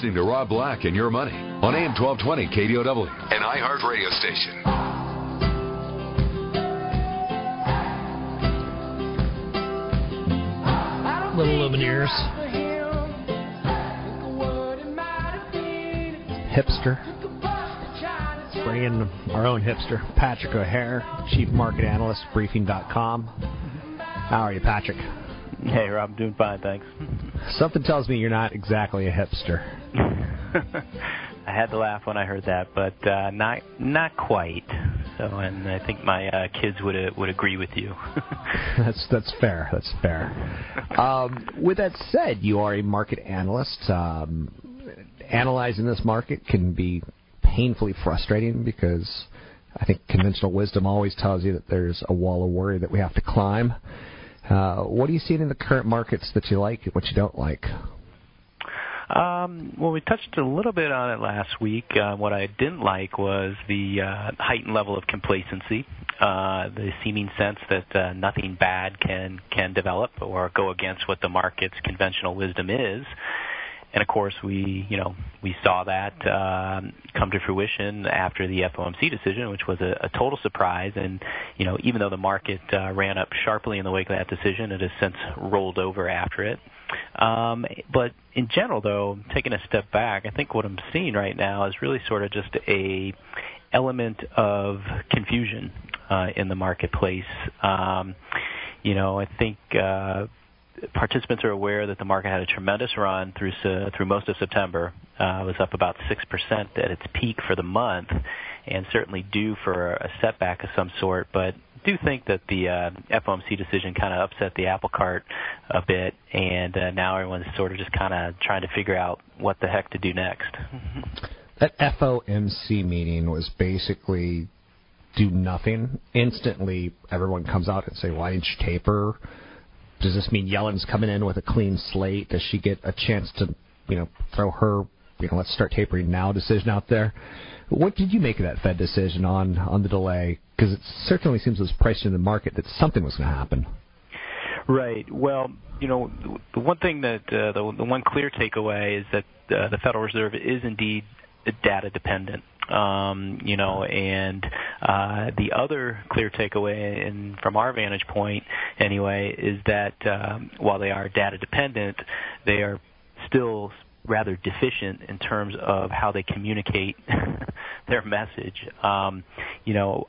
listening to Rob Black and Your Money on AM 1220 KDOW, an iHeart radio station. Little Lumineers. Hipster. Bringing our own hipster, Patrick O'Hare, Chief Market Analyst, Briefing.com. How are you, Patrick? Hey, Rob, doing fine, thanks. Something tells me you're not exactly a hipster. I had to laugh when I heard that, but uh, not not quite. So, and I think my uh, kids would uh, would agree with you. that's that's fair. That's fair. Um, with that said, you are a market analyst. Um, analyzing this market can be painfully frustrating because I think conventional wisdom always tells you that there's a wall of worry that we have to climb. Uh, what are you seeing in the current markets that you like, and what you don't like? Um, well, we touched a little bit on it last week. Uh, what I didn't like was the uh, heightened level of complacency, uh, the seeming sense that uh, nothing bad can can develop or go against what the market's conventional wisdom is. And of course, we you know we saw that um, come to fruition after the FOMC decision, which was a, a total surprise. And you know even though the market uh, ran up sharply in the wake of that decision, it has since rolled over after it. Um, but in general, though, taking a step back, I think what I'm seeing right now is really sort of just a element of confusion uh, in the marketplace. Um, you know, I think uh, participants are aware that the market had a tremendous run through through most of September. Uh, it was up about six percent at its peak for the month, and certainly due for a setback of some sort. But do think that the uh, FOMC decision kind of upset the apple cart a bit, and uh, now everyone's sort of just kind of trying to figure out what the heck to do next. that FOMC meeting was basically do nothing. Instantly, everyone comes out and say, "Why didn't you taper?" Does this mean Yellen's coming in with a clean slate? Does she get a chance to, you know, throw her, you know, let's start tapering now decision out there? What did you make of that Fed decision on on the delay? Because it certainly seems as priced in the market that something was going to happen. Right. Well, you know, the one thing that uh, the, the one clear takeaway is that uh, the Federal Reserve is indeed data dependent. Um, you know, and uh, the other clear takeaway, from our vantage point anyway, is that um, while they are data dependent, they are still rather deficient in terms of how they communicate their message. Um, you know,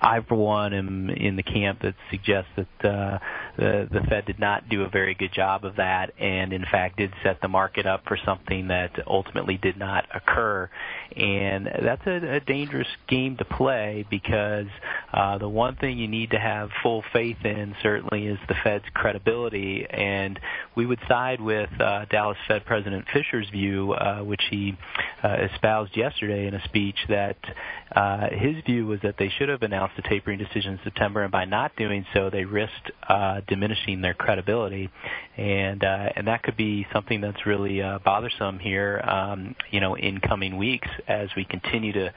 I, for one, am in the camp that suggests that uh, the, the Fed did not do a very good job of that, and in fact did set the market up for something that ultimately did not occur. And that's a, a dangerous game to play because uh, the one thing you need to have full faith in certainly is the Fed's credibility. And we would side with uh, Dallas Fed President Fisher's view, uh, which he uh, espoused yesterday in a speech, that uh, his view was that they should have announced a tapering decision in September, and by not doing so, they risked diminishing their credibility, and and that could be something that's really bothersome here, um, you know, in coming weeks as we continue to,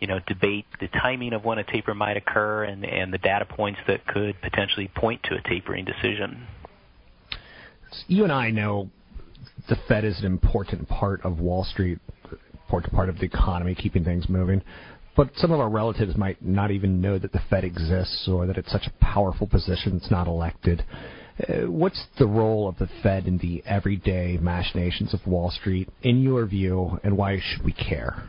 you know, debate the timing of when a taper might occur and and the data points that could potentially point to a tapering decision. You and I know the Fed is an important part of Wall Street, important part of the economy, keeping things moving. But some of our relatives might not even know that the Fed exists or that it's such a powerful position it's not elected. Uh, what's the role of the Fed in the everyday machinations of Wall Street, in your view, and why should we care?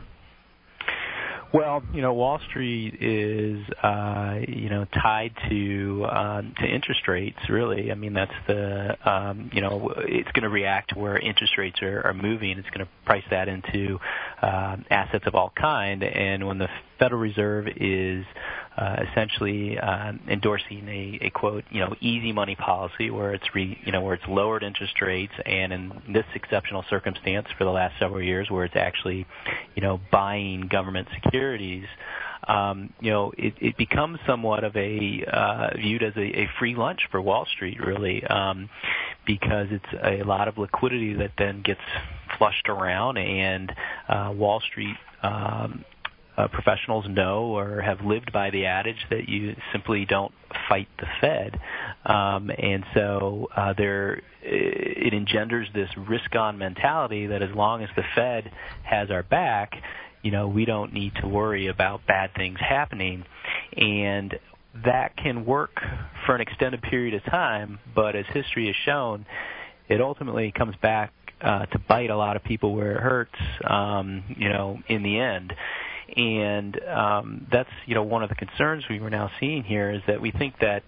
Well, you know, Wall Street is, uh, you know, tied to um, to interest rates. Really, I mean, that's the, um, you know, it's going to react where interest rates are, are moving. It's going to price that into uh, assets of all kind. And when the Federal Reserve is uh, essentially uh, endorsing a, a quote, you know, easy money policy where it's re, you know where it's lowered interest rates, and in this exceptional circumstance for the last several years, where it's actually, you know, buying government securities. Um, you know, it, it becomes somewhat of a uh, viewed as a, a free lunch for Wall Street, really, um, because it's a lot of liquidity that then gets flushed around, and uh, Wall Street um, uh, professionals know or have lived by the adage that you simply don't fight the Fed, um, and so uh, there it engenders this risk-on mentality that as long as the Fed has our back, you know we don't need to worry about bad things happening, and that can work for an extended period of time, but as history has shown, it ultimately comes back uh, to bite a lot of people where it hurts, um, you know, in the end. And um, that's you know one of the concerns we were now seeing here is that we think that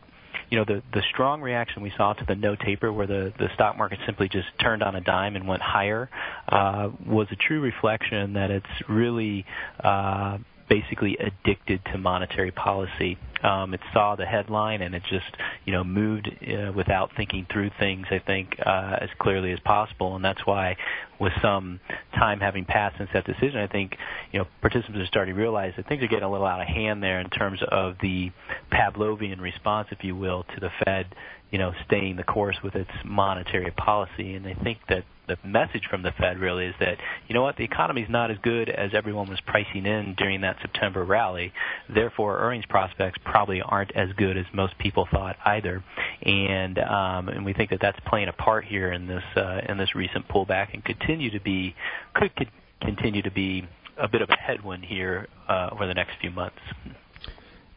you know the the strong reaction we saw to the no taper, where the the stock market simply just turned on a dime and went higher, uh, was a true reflection that it's really uh, basically addicted to monetary policy. Um, it saw the headline and it just you know moved uh, without thinking through things. I think uh, as clearly as possible, and that's why, with some time having passed since that decision, I think you know participants are starting to realize that things are getting a little out of hand there in terms of the Pavlovian response, if you will, to the Fed you know, staying the course with its monetary policy. And I think that the message from the Fed really is that, you know what, the economy is not as good as everyone was pricing in during that September rally. Therefore, earnings prospects probably aren't as good as most people thought either. And um, and we think that that's playing a part here in this uh, in this recent pullback and continue to be could, could continue to be a bit of a headwind here uh, over the next few months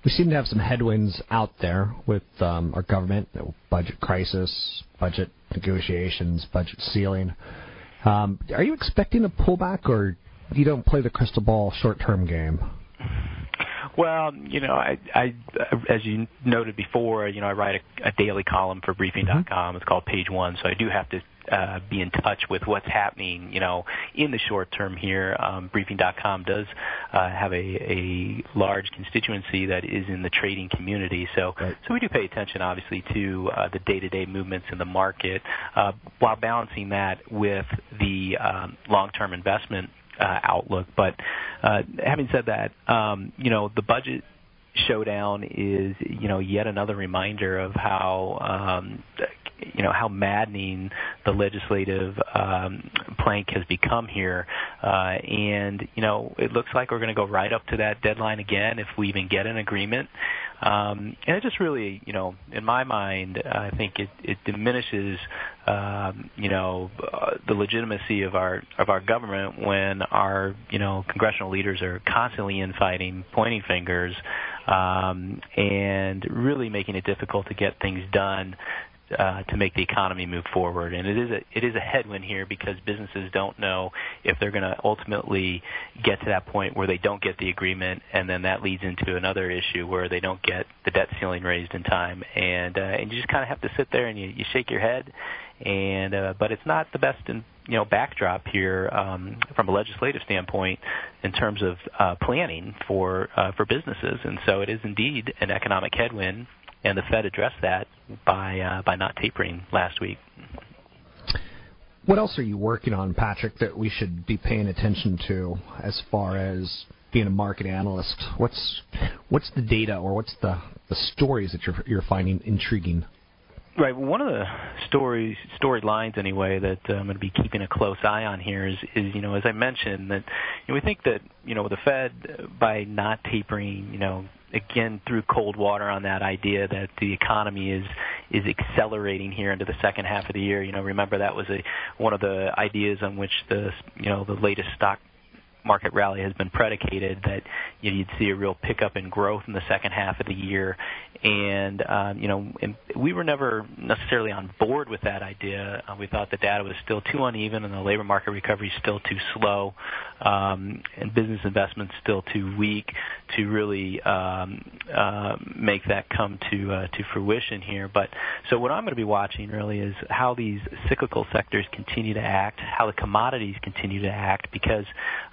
we seem to have some headwinds out there with um, our government, budget crisis, budget negotiations, budget ceiling. Um, are you expecting a pullback, or you don't play the crystal ball short-term game? Well, you know, I, I, as you noted before, you know, I write a, a daily column for Briefing.com. Mm-hmm. It's called Page One, so I do have to uh, be in touch with what's happening, you know, in the short term here. Um, briefing.com does uh, have a, a large constituency that is in the trading community, so right. so we do pay attention, obviously, to uh, the day-to-day movements in the market, uh, while balancing that with the um, long-term investment uh, outlook. But uh, having said that, um, you know, the budget showdown is you know yet another reminder of how um, you know how maddening the legislative um, plank has become here, uh, and you know it looks like we're going to go right up to that deadline again if we even get an agreement. Um, and it just really, you know, in my mind, I think it, it diminishes, um, you know, uh, the legitimacy of our of our government when our, you know, congressional leaders are constantly infighting, pointing fingers, um, and really making it difficult to get things done uh, to make the economy move forward. And it is a it is a headwind here because businesses don't know if they're going to ultimately get to that point where they don't get the agreement, and then that leads into another issue where they don't get the debt ceiling raised in time, and uh, and you just kind of have to sit there and you, you shake your head. And uh, but it's not the best in, you know backdrop here um, from a legislative standpoint in terms of uh, planning for uh, for businesses, and so it is indeed an economic headwind and the Fed addressed that by uh, by not tapering last week. What else are you working on, Patrick, that we should be paying attention to as far as being a market analyst? What's what's the data or what's the, the stories that you're you're finding intriguing? Right. One of the stories, storylines anyway, that uh, I'm going to be keeping a close eye on here is, is you know, as I mentioned, that you know, we think that you know the Fed by not tapering, you know, again threw cold water on that idea that the economy is is accelerating here into the second half of the year. You know, remember that was a one of the ideas on which the you know the latest stock market rally has been predicated that you know, you'd see a real pickup in growth in the second half of the year, and um, you know and we were never necessarily on board with that idea. Uh, we thought the data was still too uneven, and the labor market recovery is still too slow, um, and business investment still too weak to really um, uh, make that come to uh, to fruition here. But so what I'm going to be watching really is how these cyclical sectors continue to act, how the commodities continue to act, because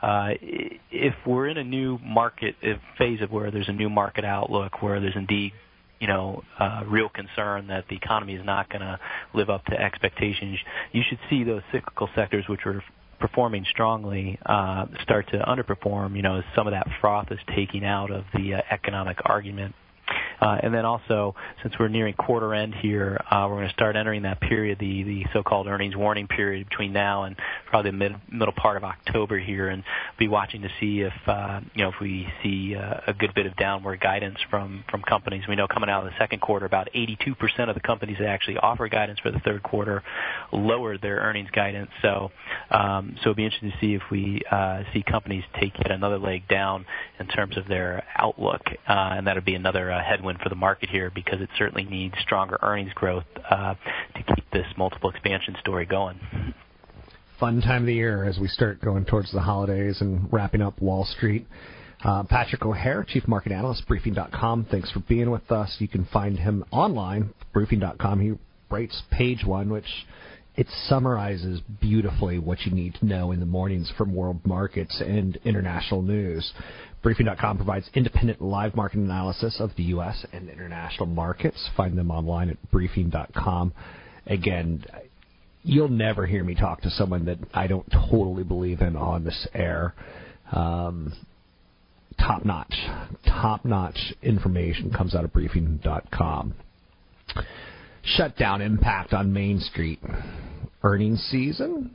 uh, if we're in a new market phase of where there's a new market outlook, where there's indeed you know, uh, real concern that the economy is not going to live up to expectations, you should see those cyclical sectors which were performing strongly uh, start to underperform. You know, as some of that froth is taking out of the uh, economic argument and then also, since we're nearing quarter end here, uh, we're going to start entering that period, the, the so-called earnings warning period between now and probably the mid, middle part of October here, and be watching to see if uh, you know if we see uh, a good bit of downward guidance from from companies. We know coming out of the second quarter, about 82% of the companies that actually offer guidance for the third quarter lowered their earnings guidance. So, um, so it'll be interesting to see if we uh, see companies take yet another leg down in terms of their outlook, uh, and that'll be another uh, headwind for the market here because it certainly needs stronger earnings growth uh, to keep this multiple expansion story going. Fun time of the year as we start going towards the holidays and wrapping up Wall Street. Uh, Patrick O'Hare, Chief Market Analyst, Briefing.com. Thanks for being with us. You can find him online, Briefing.com. He writes page one, which it summarizes beautifully what you need to know in the mornings from world markets and international news. Briefing.com provides independent live market analysis of the U.S. and international markets. Find them online at briefing.com. Again, you'll never hear me talk to someone that I don't totally believe in on this air. Um, top notch, top notch information comes out of briefing.com. Shutdown impact on Main Street. Earnings season?